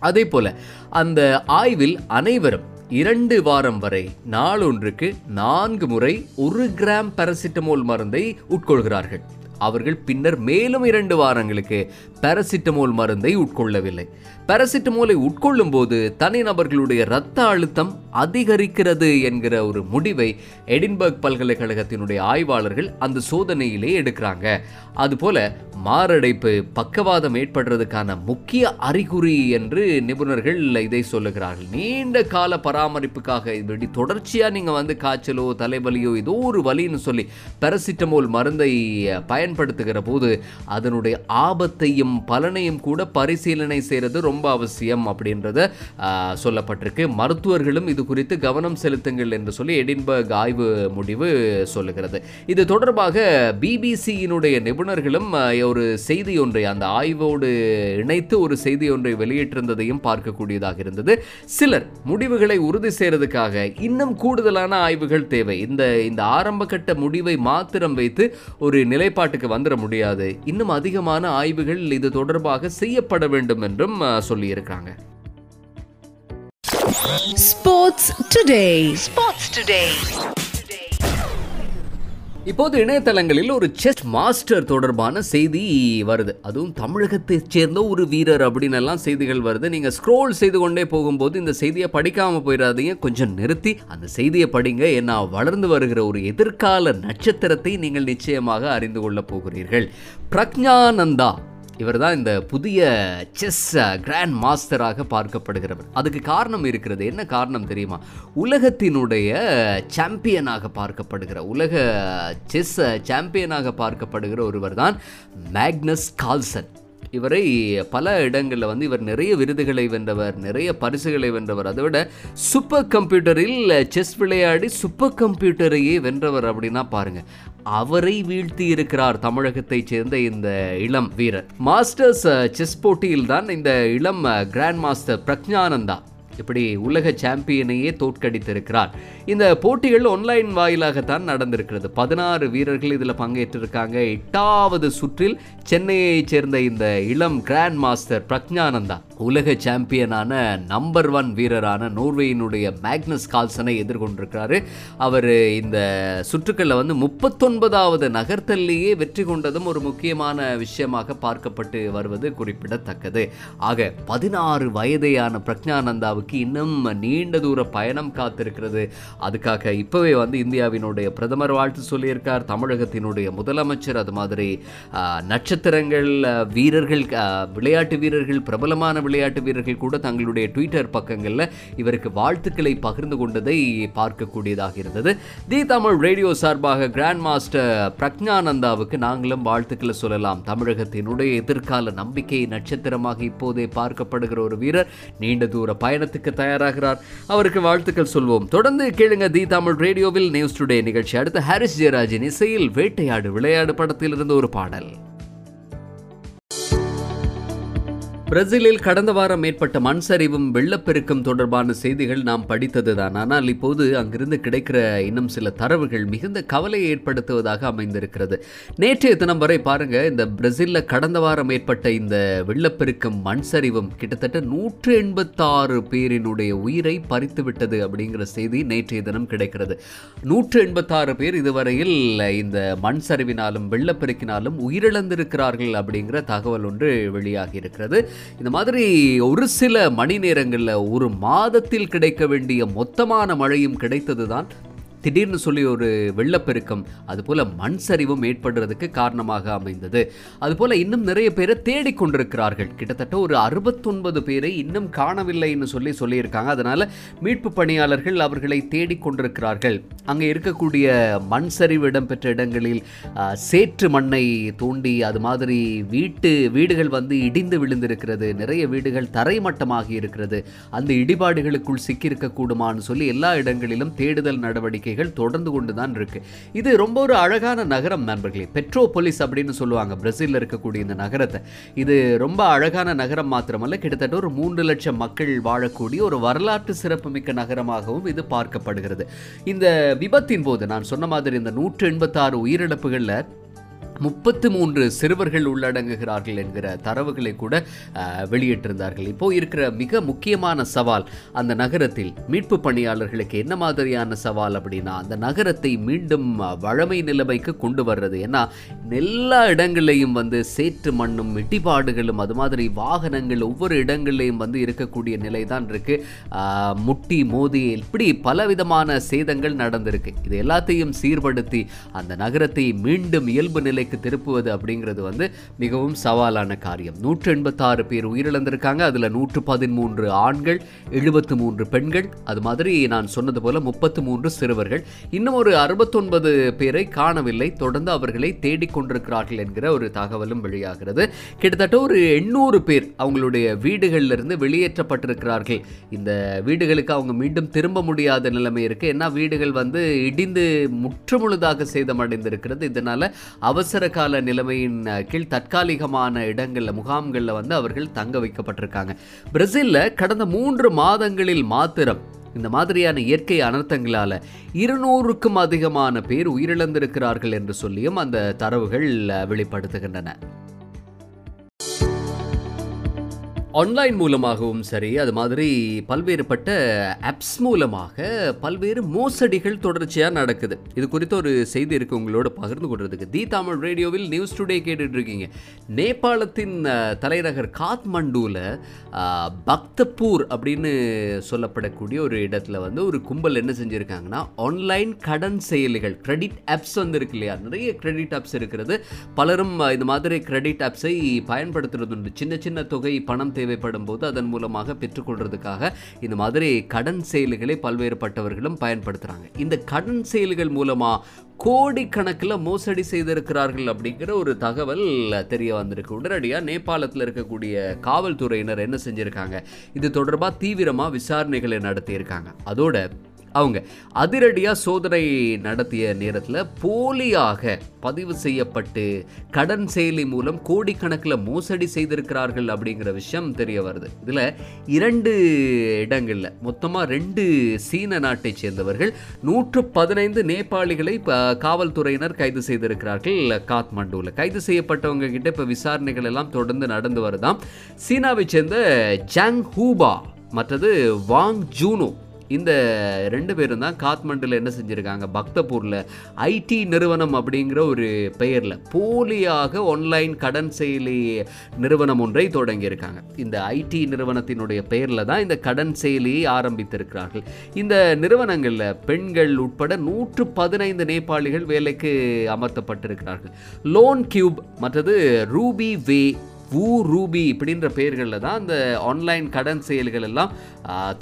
அதே போல அந்த ஆய்வில் அனைவரும் இரண்டு வாரம் வரை நாளொன்றுக்கு நான்கு முறை ஒரு கிராம் பாராசிட்டமோல் மருந்தை உட்கொள்கிறார்கள். அவர்கள் பின்னர் மேலும் இரண்டு வாரங்களுக்கு பாராசிட்டமோல் மருந்தை உட்கொள்ளவில்லை. பாராசிட்டமோலை உட்கொள்ளும் போது தனிநபர்களுடைய இரத்த அழுத்தம் அதிகரிக்கிறது என்கிற ஒரு முடிவை எடின்பர்க் பல்கலைக்கழகத்தினுடைய ஆய்வாளர்கள் அந்த சோதனையிலே எடுக்கிறாங்க. அதுபோல மாரடைப்பு பக்கவாதம் ஏற்படுறதுக்கான முக்கிய அறிகுறி என்று நிபுணர்கள் இதை சொல்லுகிறார்கள். நீண்ட கால பராமரிப்புக்காக இப்படி தொடர்ச்சியாக நீங்கள் வந்து காய்ச்சலோ தலைவலியோ ஏதோ ஒரு வலின்னு சொல்லி பாராசிட்டமோல் மருந்தை பயன்படுத்துகிற போது அதனுடைய ஆபத்தையும் பலனையும் கூட பரிசீலனை செய்கிறது ரொம்ப அவசியம் அப்படின்றத சொல்லப்பட்டிருக்கு. மருத்துவர்களும் இது குறித்து கவனம் செலுத்துங்கள் என்று சொல்லி எடின்பர்க் ஆய்வு முடிவு சொல்லுகிறது. இது தொடர்பாக பிபிசியினுடைய நிபுணர்களும் ஒரு செய்தி ஒன்றை அந்த ஆய்வோடு இணைத்து ஒரு செய்தி ஒன்றை வெளியிட்டிருந்ததையும் பார்க்கக்கூடியதாக இருந்தது. சிலர் முடிவுகளை உறுதி செய்யறதுக்காக இன்னும் கூடுதலான ஆய்வுகள் தேவை. இந்த இந்த ஆரம்ப கட்ட முடிவை மாத்திரம் வைத்து ஒரு நிலைப்பாட்டுக்கு வந்துட முடியாது. இன்னும் அதிகமான ஆய்வுகள் இது தொடர்பாக செய்யப்பட வேண்டும் என்றும் சொல்லியிருக்காங்க Sports today. Sports today. இப்போது இணையதளங்களில் ஒரு செஸ் மாஸ்டர் தொடர்பான செய்தி வருது. அதுவும் தமிழகத்தைச் சேர்ந்த ஒரு வீரர் அப்படின்னு எல்லாம் செய்திகள் வருது. நீங்க ஸ்க்ரோல் செய்து கொண்டே போகும்போது இந்த செய்தியை படிக்காம போயிடாதீங்க. கொஞ்சம் நிறுத்தி அந்த செய்தியை படிங்க. ஏன்னா வளர்ந்து வருகிற ஒரு எதிர்கால நட்சத்திரத்தை நீங்கள் நிச்சயமாக அறிந்து கொள்ளப் போகிறீர்கள். பிரக்ஞானந்தா இவர் தான் இந்த புதிய செஸ் கிராண்ட் மாஸ்டராக பார்க்கப்படுகிறவர். அதுக்கு காரணம் இருக்கிறது என்ன காரணம் தெரியுமா? உலகத்தினுடைய சாம்பியனாக பார்க்கப்படுகிற உலக செஸ் சாம்பியனாக பார்க்கப்படுகிற ஒருவர் தான் மேக்னஸ் கால்சன் இவரை பல இடங்களில் வந்து இவர் நிறைய விருதுகளை வென்றவர் நிறைய பரிசுகளை வென்றவர். அதை விட சூப்பர் கம்ப்யூட்டரில் செஸ் விளையாடி சூப்பர் கம்ப்யூட்டரையே வென்றவர் அப்படின்னா பாருங்கள் அவரை வீழ்த்தி இருக்கிறார் தமிழகத்தைச் சேர்ந்த இந்த இளம் வீரர். மாஸ்டர்ஸ் செஸ் போட்டியில் தான் இந்த இளம் கிராண்ட் மாஸ்டர் பிரக்ஞானந்தா இப்படி உலக சாம்பியனையே தோற்கடித்திருக்கிறார். இந்த போட்டிகள் ஆன்லைன் வாயிலாகத்தான் நடந்திருக்கிறது. பதினாறு வீரர்கள் இதில் பங்கேற்றிருக்காங்க. எட்டாவது சுற்றில் சென்னையைச் சேர்ந்த இந்த இளம் கிராண்ட் மாஸ்டர் பிரக்ஞானந்தா. உலக சாம்பியனான நம்பர் ஒன் வீரரான நோர்வேயினுடைய மேக்னஸ் கால்சனை எதிர்கொண்டிருக்கிறாரு. அவர் இந்த சுற்றுக்களில் வந்து முப்பத்தொன்பதாவது நகர்த்தல்லையே வெற்றி கொண்டதும் ஒரு முக்கியமான விஷயமாக பார்க்கப்பட்டு வருவது குறிப்பிடத்தக்கது. ஆக பதினாறு வயதையான பிரக்ஞானந்தாவுக்கு இன்னும் நீண்ட தூர பயணம் காத்திருக்கிறது. அதுக்காக இப்போவே வந்து இந்தியாவினுடைய பிரதமர் வாழ்த்து சொல்லியிருக்கார் தமிழகத்தினுடைய முதலமைச்சர் அது மாதிரி நட்சத்திரங்கள் வீரர்கள் விளையாட்டு வீரர்கள் பிரபலமான விளையாட்டு வீரர்கள் கூட தங்களுடைய ட்விட்டர் பக்கங்களில் இவருக்கு வாழ்த்துக்களை பகிர்ந்து கொண்டதை பார்க்கக்கூடியதாக இருந்தது. தி தமிழ் ரேடியோ சார்பாக கிராண்ட் மாஸ்டர் பிரக்ஞானந்தாவுக்கு நாங்களும் வாழ்த்துக்களை சொல்லலாம். தமிழகத்தினுடைய எதிர்கால நம்பிக்கை நட்சத்திரமாக இப்போதே பார்க்கப்படுகிற ஒரு வீரர் நீண்ட தூர பயணத்துக்கு தயாராகிறார். அவருக்கு வாழ்த்துக்கள் சொல்வோம். தொடர்ந்து கேளுங்க தி தமிழ் ரேடியோவில் நியூஸ் டுடே நிகழ்ச்சி. அடுத்து ஹாரிஸ் ஜெயராஜின் இசையில் வேட்டையாடு விளையாடு படத்திலிருந்து ஒரு பாடல். பிரேசிலில் கடந்த வாரம் ஏற்பட்ட மண் சரிவும் வெள்ளப்பெருக்கம் தொடர்பான செய்திகள் நாம் படித்ததுதான். ஆனால் இப்போது அங்கிருந்து கிடைக்கிற இன்னும் சில தரவுகள் மிகுந்த கவலையை ஏற்படுத்துவதாக அமைந்திருக்கிறது. நேற்றைய தினம் வரை பாருங்க இந்த பிரேசிலில் கடந்த வாரம் ஏற்பட்ட இந்த வெள்ளப்பெருக்கம் மண் சரிவும் கிட்டத்தட்ட நூற்று எண்பத்தாறு பேரினுடைய உயிரை பறித்துவிட்டது அப்படிங்கிற செய்தி நேற்றைய தினம் கிடைக்கிறது. நூற்று எண்பத்தாறு பேர் இதுவரையில் இந்த மண் சரிவினாலும் வெள்ளப்பெருக்கினாலும் உயிரிழந்திருக்கிறார்கள் அப்படிங்கிற தகவல் ஒன்று வெளியாகி இருக்கிறது இந்த மாதிரி ஒரு சில மணி நேரங்களில் ஒரு மாதத்தில் கிடைக்க வேண்டிய மொத்தமான மழையும் கிடைத்தது தான் திடீர்னு சொல்லி ஒரு வெள்ளப்பெருக்கம் அதுபோல் மண் சரிவும் ஏற்படுறதுக்கு காரணமாக அமைந்தது. அதுபோல் இன்னும் நிறைய பேரை தேடிக்கொண்டிருக்கிறார்கள் கிட்டத்தட்ட ஒரு அறுபத்தொன்பது பேரை இன்னும் காணவில்லைன்னு சொல்லி சொல்லியிருக்காங்க. அதனால் மீட்பு பணியாளர்கள் அவர்களை தேடிக்கொண்டிருக்கிறார்கள் அங்கே இருக்கக்கூடிய மண் சரிவு இடம்பெற்ற இடங்களில் சேற்று மண்ணை தோண்டி அது மாதிரி வீட்டு வீடுகள் வந்து இடிந்து விழுந்திருக்கிறது. நிறைய வீடுகள் தரைமட்டமாகி இருக்கிறது. அந்த இடிபாடுகளுக்குள் சிக்கியிருக்கக்கூடுமான்னு சொல்லி எல்லா இடங்களிலும் தேடுதல் நடவடிக்கை நடவடிக்கைகள் தொடர்ந்து கொண்டு தான் இருக்கு. இது ரொம்ப ஒரு அழகான நகரம் நண்பர்களே. பெட்ரோபொலிஸ் அப்படின்னு சொல்லுவாங்க. பிரசிலில் இருக்கக்கூடிய இந்த நகரத்தை. இது ரொம்ப அழகான நகரம் மாத்திரமல்ல கிட்டத்தட்ட ஒரு மூன்று லட்சம் மக்கள் வாழக்கூடிய ஒரு வரலாற்று சிறப்புமிக்க நகரமாகவும் இது பார்க்கப்படுகிறது. இந்த விபத்தின் போது நான் சொன்ன மாதிரி இந்த நூற்று எண்பத்தாறு உயிரிழப்புகளில் முப்பத்து மூன்று சிறுவர்கள் உள்ளடங்குகிறார்கள் என்கிற தரவுகளை கூட வெளியிட்டிருந்தார்கள். இப்போ இருக்கிற மிக முக்கியமான சவால் அந்த நகரத்தில் மீட்பு பணியாளர்களுக்கு என்ன மாதிரியான சவால் அப்படின்னா அந்த நகரத்தை மீண்டும் வழமை நிலைமைக்கு கொண்டு வர்றது. ஏன்னா எல்லா இடங்களையும் வந்து சேற்று மண்ணும் இடிபாடுகளும் அது மாதிரி வாகனங்கள் ஒவ்வொரு இடங்கள்லையும் வந்து இருக்கக்கூடிய நிலை தான் இருக்கு முட்டி மோதி இப்படி பலவிதமான சேதங்கள் நடந்திருக்கு. இது எல்லாத்தையும் சீர்படுத்தி அந்த நகரத்தை மீண்டும் இயல்பு நிலைக்கு திருப்புவது அப்படிங்கிறது வந்து மிகவும் சவாலான காரியம். நூற்று எண்பத்தாறு பேர் உயிரிழந்திருக்காங்க. அதில் நூற்று பதிமூன்று ஆண்கள் எழுபத்து மூன்று பெண்கள். அது மாதிரி நான் சொன்னது போல் முப்பத்து மூன்று சிறுவர்கள். இன்னும் ஒரு அறுபத்தொன்பது பேரை காணவில்லை. தொடர்ந்து அவர்களை தேடிக்கொண்டிருக்கிறார்கள் என்கிற ஒரு தகவலும் வெளியாகிறது. கிட்டத்தட்ட ஒரு எண்ணூறு பேர் அவங்களுடைய வீடுகளில் இருந்து வெளியேற்றப்பட்டிருக்கிறார்கள். இந்த வீடுகளுக்கு அவங்க மீண்டும் திரும்ப முடியாத நிலைமை இருக்குது ஏன்னா வீடுகள் வந்து இடிந்து முற்றுமுழுதாக சேதமடைந்திருக்கிறது. இதனால் அவசர கால நிலைமையின் கீழ் தற்காலிகமான இடங்களில் முகாம்களில் வந்து அவர்கள் தங்க வைக்கப்பட்டிருக்காங்க. பிரேசிலில் கடந்த மூன்று மாதங்களில் மாத்திரம் இந்த மாதிரியான இயற்கை அனர்த்தங்களால இருநூறுக்கும் அதிகமான பேர் உயிரிழந்திருக்கிறார்கள் என்று சொல்லியும் அந்த தரவுகள் வெளிப்படுத்துகின்றன. ஆன்லைன் மூலமாகவும் சரி அது மாதிரி பல்வேறுபட்ட ஆப்ஸ் மூலமாக பல்வேறு மோசடிகள் தொடர்ச்சியாக நடக்குது. இது குறித்த ஒரு செய்தி இருக்கு உங்களோட பகிர்ந்து கொள்றதுக்கு. தி தமிழ் ரேடியோவில் நியூஸ் டுடே கேட்டுட்டு இருக்கீங்க. நேபாளத்தின் தலைநகர் காத்மண்டூவில் பக்தப்பூர் அப்படின்னு சொல்லப்படக்கூடிய ஒரு இடத்துல வந்து ஒரு கும்பல் என்ன செஞ்சுருக்காங்கன்னா ஆன்லைன் கடன் செயலிகள் கிரெடிட் ஆப்ஸ் வந்து இருக்கு இல்லையா? நிறைய கிரெடிட் ஆப்ஸ் இருக்கிறது. பலரும் இந்த மாதிரி கிரெடிட் ஆப்ஸை பயன்படுத்துறது உண்டு சின்ன சின்ன தொகை பணம் தேவைப்படும் போது அதன் மூலமாக பெற்றுக்கொள்றதுக்காக இந்த மாதிரி கடன் செயலிகளை பல்வேறுபட்டவர்களும் பயன்படுத்துகிறாங்க இந்த கடன் செயலிகள் மூலமாக கோடிக்கணக்கில் மோசடி செய்திருக்கிறார்கள் அப்படிங்கிற ஒரு தகவல் தெரிய வந்திருக்கு. உடனடியாக நேபாளத்தில் இருக்கக்கூடிய காவல்துறையினர் என்ன செஞ்சுருக்காங்க? இது தொடர்பாக தீவிரமாக விசாரணைகளை நடத்தியிருக்காங்க. அதோட அவங்க அதிரடியாக சோதனை நடத்திய நேரத்தில் போலியாக பதிவு செய்யப்பட்டு கடன் செயலி மூலம் கோடிக்கணக்கில் மோசடி செய்திருக்கிறார்கள் அப்படிங்கிற விஷயம் தெரிய வருது. இதில் இரண்டு இடங்களில் மொத்தமாக ரெண்டு சீன நாட்டைச் சேர்ந்தவர்கள் நூற்று பதினைந்து நேபாளிகளை காவல்துறையினர் கைது செய்திருக்கிறார்கள் காத்மண்டூவில் கைது செய்யப்பட்டவங்க கிட்ட இப்போ விசாரணைகள் எல்லாம் தொடர்ந்து நடந்து வருதாம். சீனாவைச் சேர்ந்த ஜாங் ஹூபா மற்றது வாங் ஜூனோ இந்த ரெண்டு பேரும் தான் காத்மண்டில் என்ன செஞ்சுருக்காங்க? பக்தபூரில் ஐடி நிறுவனம் அப்படிங்கிற ஒரு பெயரில் போலியாக ஆன்லைன் கடன் செயலி நிறுவனம் ஒன்றை தொடங்கியிருக்காங்க. இந்த ஐடி நிறுவனத்தினுடைய பெயரில் தான் இந்த கடன் செயலியை ஆரம்பித்திருக்கிறார்கள். இந்த நிறுவனங்களில் பெண்கள் உட்பட நூற்று பதினைந்து நேபாளிகள் வேலைக்கு அமர்த்தப்பட்டிருக்கிறார்கள். லோன் கியூப் மற்றது ரூபி வே வூ ரூபி இப்படின்ற பெயர்களில் தான் அந்த ஆன்லைன் கடன் செயல்கள் எல்லாம்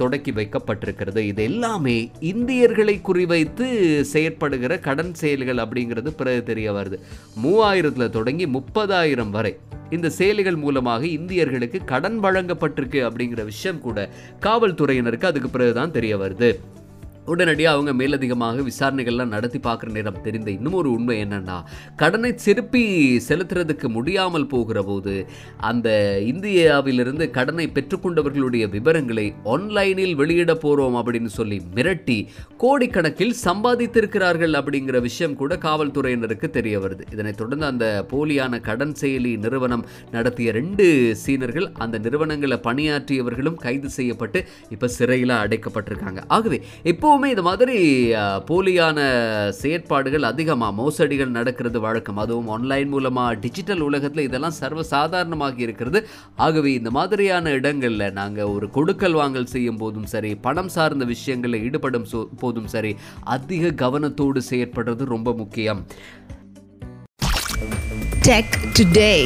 தொடக்கி வைக்கப்பட்டிருக்கிறது. இது எல்லாமே இந்தியர்களை குறிவைத்து செயற்படுகிற கடன் செயல்கள் அப்படிங்கிறது பிறகு தெரிய வருது. மூவாயிரத்தில் தொடங்கி முப்பதாயிரம் வரை இந்த செயலிகள் மூலமாக இந்தியர்களுக்கு கடன் வழங்கப்பட்டிருக்கு அப்படிங்கிற விஷயம் கூட காவல்துறையினருக்கு அதுக்கு பிறகுதான் தெரிய வருது. உடனடியாக அவங்க மேலதிகமாக விசாரணைகள்லாம் நடத்தி பார்க்குற நேரம் தெரிந்த இன்னும் ஒரு உண்மை என்னன்னா கடனை திருப்பி செலுத்துறதுக்கு முடியாமல் போகிற போது அந்த இந்தியாவிலிருந்து கடனை பெற்றுக்கொண்டவர்களுடைய விவரங்களை ஆன்லைனில் வெளியிட போகிறோம் அப்படின்னு சொல்லி மிரட்டி கோடிக்கணக்கில் சம்பாதித்திருக்கிறார்கள் அப்படிங்கிற விஷயம் கூட காவல்துறையினருக்கு தெரிய வருது. இதனைத் தொடர்ந்து அந்த போலியான கடன் செயலி நிறுவனம் நடத்திய ரெண்டு சீனர்கள் அந்த நிறுவனங்களை பணியாற்றியவர்களும் கைது செய்யப்பட்டு இப்போ சிறையில் அடைக்கப்பட்டிருக்காங்க. ஆகவே எப்போவுமே இந்த மாதிரி போலியான செயற்பாடுகள் அதிகமாக மோசடிகள் நடக்கிறது வழக்கம். அதுவும் ஆன்லைன் மூலமாக டிஜிட்டல் உலகத்தில் இதெல்லாம் சர்வ சாதாரணமாக இருக்கிறது. ஆகவே இந்த மாதிரியான இடங்களில் நாங்கள் ஒரு கொடுக்கல் வாங்கல் செய்யும் போதும் சரி பணம் சார்ந்த விஷயங்களில் ஈடுபடும் போதும் சரி அதிக கவனத்தோடு செயற்படுறது ரொம்ப முக்கியம். Tech Today.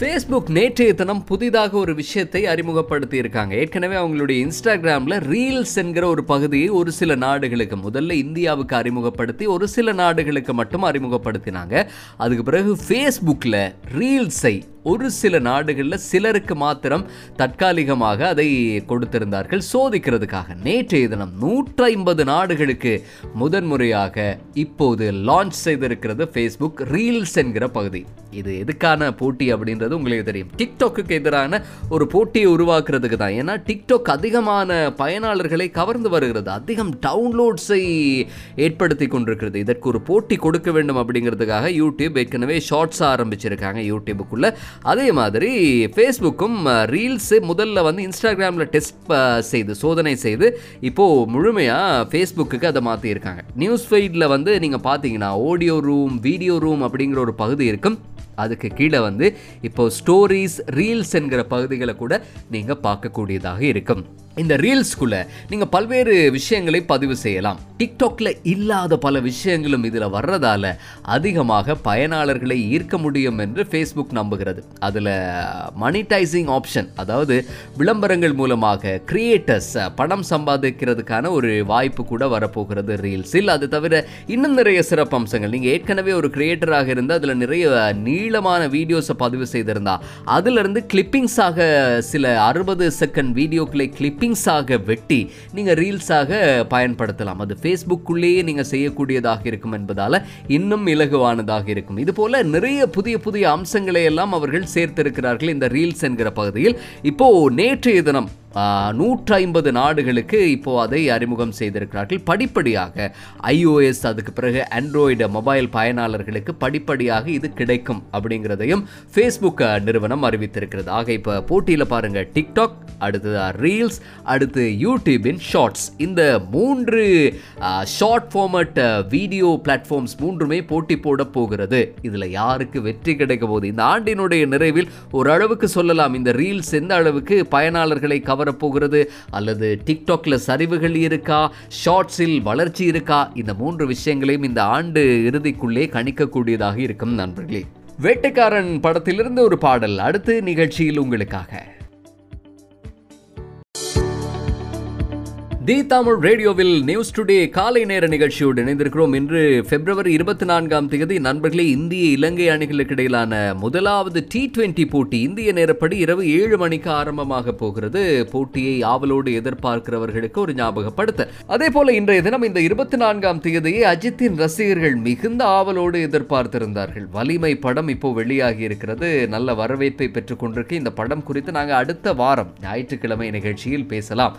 ஃபேஸ்புக் நேற்றைய தினம் புதிதாக ஒரு விஷயத்தை அறிமுகப்படுத்தி இருக்காங்க ஏற்கனவே அவங்களுடைய இன்ஸ்டாகிராமில் ரீல்ஸ் என்கிற ஒரு பகுதியை ஒரு சில நாடுகளுக்கு முதல்ல இந்தியாவுக்கு அறிமுகப்படுத்தி ஒரு சில நாடுகளுக்கு மட்டும் அறிமுகப்படுத்தினாங்க. அதுக்கு பிறகு ஃபேஸ்புக்கில் ரீல்ஸை ஒரு சில நாடுகளில் சிலருக்கு மாத்திரம் தற்காலிகமாக அதை கொடுத்திருந்தார்கள். சோதிக்கிறதுக்காக நேற்றைய தினம் நூற்றி ஐம்பது நாடுகளுக்கு முதன்முறையாக இப்போது லான்ச் செய்திருக்கிறது ஃபேஸ்புக் ரீல்ஸ் என்கிற பகுதி. இது எதுக்கான போட்டி அப்படின்றது உங்களுக்கு தெரியும். டிக்டாக்கு எதிரான ஒரு போட்டியை உருவாக்குறதுக்கு தான். ஏன்னா டிக்டாக் அதிகமான பயனாளர்களை கவர்ந்து வருகிறது. அதிகம் டவுன்லோட்ஸை ஏற்படுத்தி கொண்டிருக்கிறது. இதற்கு ஒரு போட்டி கொடுக்க வேண்டும் அப்படிங்கிறதுக்காக யூடியூப் ஏற்கனவே ஷார்ட்ஸ் ஆரம்பிச்சிருக்காங்க யூடியூபுக்குள்ள அதே மாதிரி ஃபேஸ்புக்கும் ரீல்ஸு முதல்ல வந்து இன்ஸ்டாகிராமில் டெஸ்ட் செய்து சோதனை செய்து இப்போது முழுமையாக ஃபேஸ்புக்கு அதை மாற்றியிருக்காங்க நியூஸ் ஃபீடில் வந்து நீங்கள் பார்த்தீங்கன்னா ஆடியோ ரூம் வீடியோ ரூம் அப்படிங்கிற ஒரு பகுதி இருக்கும். அதுக்கு கீழே வந்து இப்போ ஸ்டோரிஸ் ரீல்ஸ் என்கிற பகுதிகளை கூட நீங்கள் பார்க்கக்கூடியதாக இருக்கும். இந்த ரீல்ஸ்குள்ள நீங்கள் பல்வேறு விஷயங்களை பதிவு செய்யலாம். டிக்டாக்ல இல்லாத பல விஷயங்களும் இதில் வர்றதால அதிகமாக பயனாளர்களை ஈர்க்க முடியும் என்று ஃபேஸ்புக் நம்புகிறது. அதில் மனிடைசிங் ஆப்ஷன் அதாவது விளம்பரங்கள் மூலமாக கிரியேட்டர்ஸ் பணம் சம்பாதிக்கிறதுக்கான ஒரு வாய்ப்பு கூட வரப்போகிறது ரீல்ஸில். அது தவிர இன்னும் நிறைய சிறப்பு அம்சங்கள். நீங்கள் ஏற்கனவே ஒரு கிரியேட்டராக இருந்து அதில் நிறைய நீளமான வீடியோஸை பதிவு செய்திருந்தா அதிலிருந்து கிளிப்பிங்ஸாக சில அறுபது செகண்ட் வீடியோக்களை கிளிப்பிங்ஸாக வெட்டி நீங்கள் ரீல்ஸாக பயன்படுத்தலாம். அது ஃபேஸ்புக்குள்ளேயே நீங்கள் செய்யக்கூடியதாக இருக்கும் என்பதால் இன்னும் இலகுவானதாக இருக்கும். இதுபோல நிறைய புதிய புதிய அம்சங்களை எல்லாம் அவர்கள் சேர்த்திருக்கிறார்கள் இந்த ரீல்ஸ் என்கிற பகுதியில். இப்போ நேற்றைய தினம் நூற்றி ஐம்பது நாடுகளுக்கு இப்போது அதை அறிமுகம் செய்திருக்கிறார்கள். படிப்படியாக ஐஓஎஸ் அதுக்கு பிறகு ஆண்ட்ராய்டு மொபைல் பயனாளர்களுக்கு படிப்படியாக இது கிடைக்கும் அப்படிங்கிறதையும் ஃபேஸ்புக் நிறுவனம் அறிவித்திருக்கிறது. ஆக இப்போ போட்டியில் பாருங்கள் டிக்டாக் அடுத்தது ரீல்ஸ் அடுத்து யூடியூபின் ஷார்ட்ஸ் இந்த மூன்று ஷார்ட் ஃபார்மட் வீடியோ பிளாட்ஃபார்ம்ஸ் மூன்றுமே போட்டி போட போகிறது. இதில் யாருக்கு வெற்றி கிடைக்க போகுது? இந்த ஆண்டினுடைய நிறைவில் ஓரளவுக்கு சொல்லலாம். இந்த ரீல்ஸ் எந்த அளவுக்கு பயனாளர்களை கவரப்போகிறது அல்லது டிக்டாக்ல சரிவுகள் இருக்கா? ஷார்ட்ஸில் வளர்ச்சி இருக்கா? இந்த மூன்று விஷயங்களையும் இந்த ஆண்டு இறுதிக்குள்ளே கணிக்கக்கூடியதாக இருக்கும் நண்பர்களே. வேட்டைக்காரன் படத்திலிருந்து ஒரு பாடல். அடுத்து நிகழ்ச்சியில் உங்களுக்காக. தி தமிழ் ரேடியோவில் நியூஸ் டுடே காலை நேர நிகழ்ச்சியோடு இணைந்திருக்கிறோம். இன்று பிப்ரவரி இருபத்தி நான்காம் தேதி நண்பர்களே இந்திய இலங்கை அணிகளுக்கு இடையிலான முதலாவது டி டுவெண்டி போட்டி இந்திய நேரப்படி இரவு ஏழு மணிக்கு ஆரம்பமாக போகிறது. போட்டியை ஆவலோடு எதிர்பார்க்கிறவர்களுக்கு ஒரு ஞாபகப்படுத்த அதே போல இன்றைய தினம் இந்த இருபத்தி நான்காம் தேதியை அஜித்தின் ரசிகர்கள் மிகுந்த ஆவலோடு எதிர்பார்த்திருந்தார்கள். வலிமை படம் இப்போ வெளியாகி இருக்கிறது. நல்ல வரவேற்பை பெற்றுக்கொண்டிருக்கு இந்த படம் குறித்து நாங்கள் அடுத்த வாரம் ஞாயிற்றுக்கிழமை நிகழ்ச்சியில் பேசலாம்.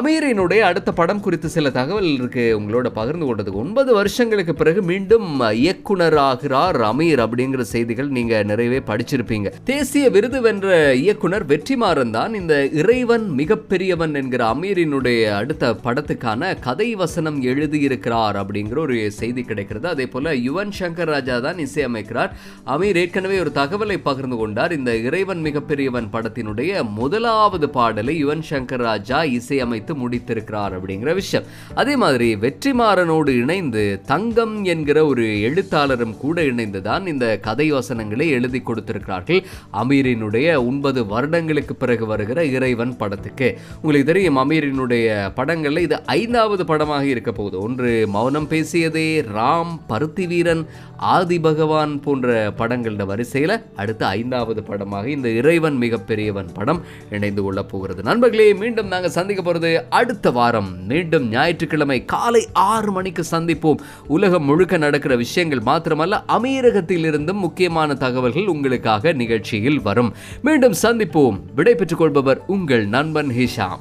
அமீரினுடைய அடுத்த படம் குறித்து சில தகவல் இருக்கு உங்களோட பகிர்ந்து கொண்டதுக்கு ஒன்பது வருஷங்களுக்கு பிறகு மீண்டும் இயக்குனராகிறார் அமீர் அப்படிங்கிற செய்திகள் நீங்க நிறையவே படிச்சிருப்பீங்க. தேசிய விருது வென்ற இயக்குனர் வெற்றிமாறன் தான் இந்த இறைவன் மிகப்பெரியவன் என்கிற அமீரினுடைய அடுத்த படத்துக்கான கதை வசனம் எழுதியிருக்கிறார் அப்படிங்கிற ஒரு செய்தி கிடைக்கிறது. அதே போல யுவன் சங்கர் ராஜா தான் இசையமைக்கிறார். அமீர் ஏற்கனவே ஒரு தகவலை பகிர்ந்து கொண்டார். இந்த இறைவன் மிகப்பெரியவன் படத்தினுடைய முதலாவது பாடலை யுவன் சங்கர் ராஜா இசையமைத்து முடித்திருக்கிறார். அப்படிங்கிற விஷயம். அதே மாதிரி வெற்றிமாறனோடு இணைந்து தங்கம் என்கிற ஒரு எழுத்தாளரும் கூட இணைந்து தான் இந்த கதை வசனங்களை எழுதி கொடுத்திருக்கிறார்கள். அமீரினுடைய ஒன்பது வருடங்களுக்கு பிறகு வருகிற இறைவன் படத்துக்கு. உங்களுக்கு தெரியும் அமீரினுடைய படங்களில் இது ஐந்தாவது படமாக இருக்க போகுது. ஒன்று மௌனம் பேசியதே ராம் பருத்தி வீரன் ஆதி பகவான் போன்ற படங்களோட வரிசையில் அடுத்த ஐந்தாவது படமாக இந்த இறைவன் மிகப்பெரியவன் படம் இணைந்து கொள்ள போகிறது. நண்பர்களே மீண்டும் நாங்கள் சந்திக்க போகிறது அடுத்த வாரம் மீண்டும் ஞாயிற்றுக்கிழமை காலை ஆறு மணிக்கு சந்திப்போம். உலகம் முழுக்க நடக்கிற விஷயங்கள் மாத்திரமல்ல அமீரகத்தில் இருந்தும் முக்கியமான தகவல்கள் உங்களுக்காக நிகழ்ச்சியில் வரும். மீண்டும் சந்திப்போம். விடை பெற்றுக் கொள்பவர் உங்கள் நண்பன் ஹிஷாம்.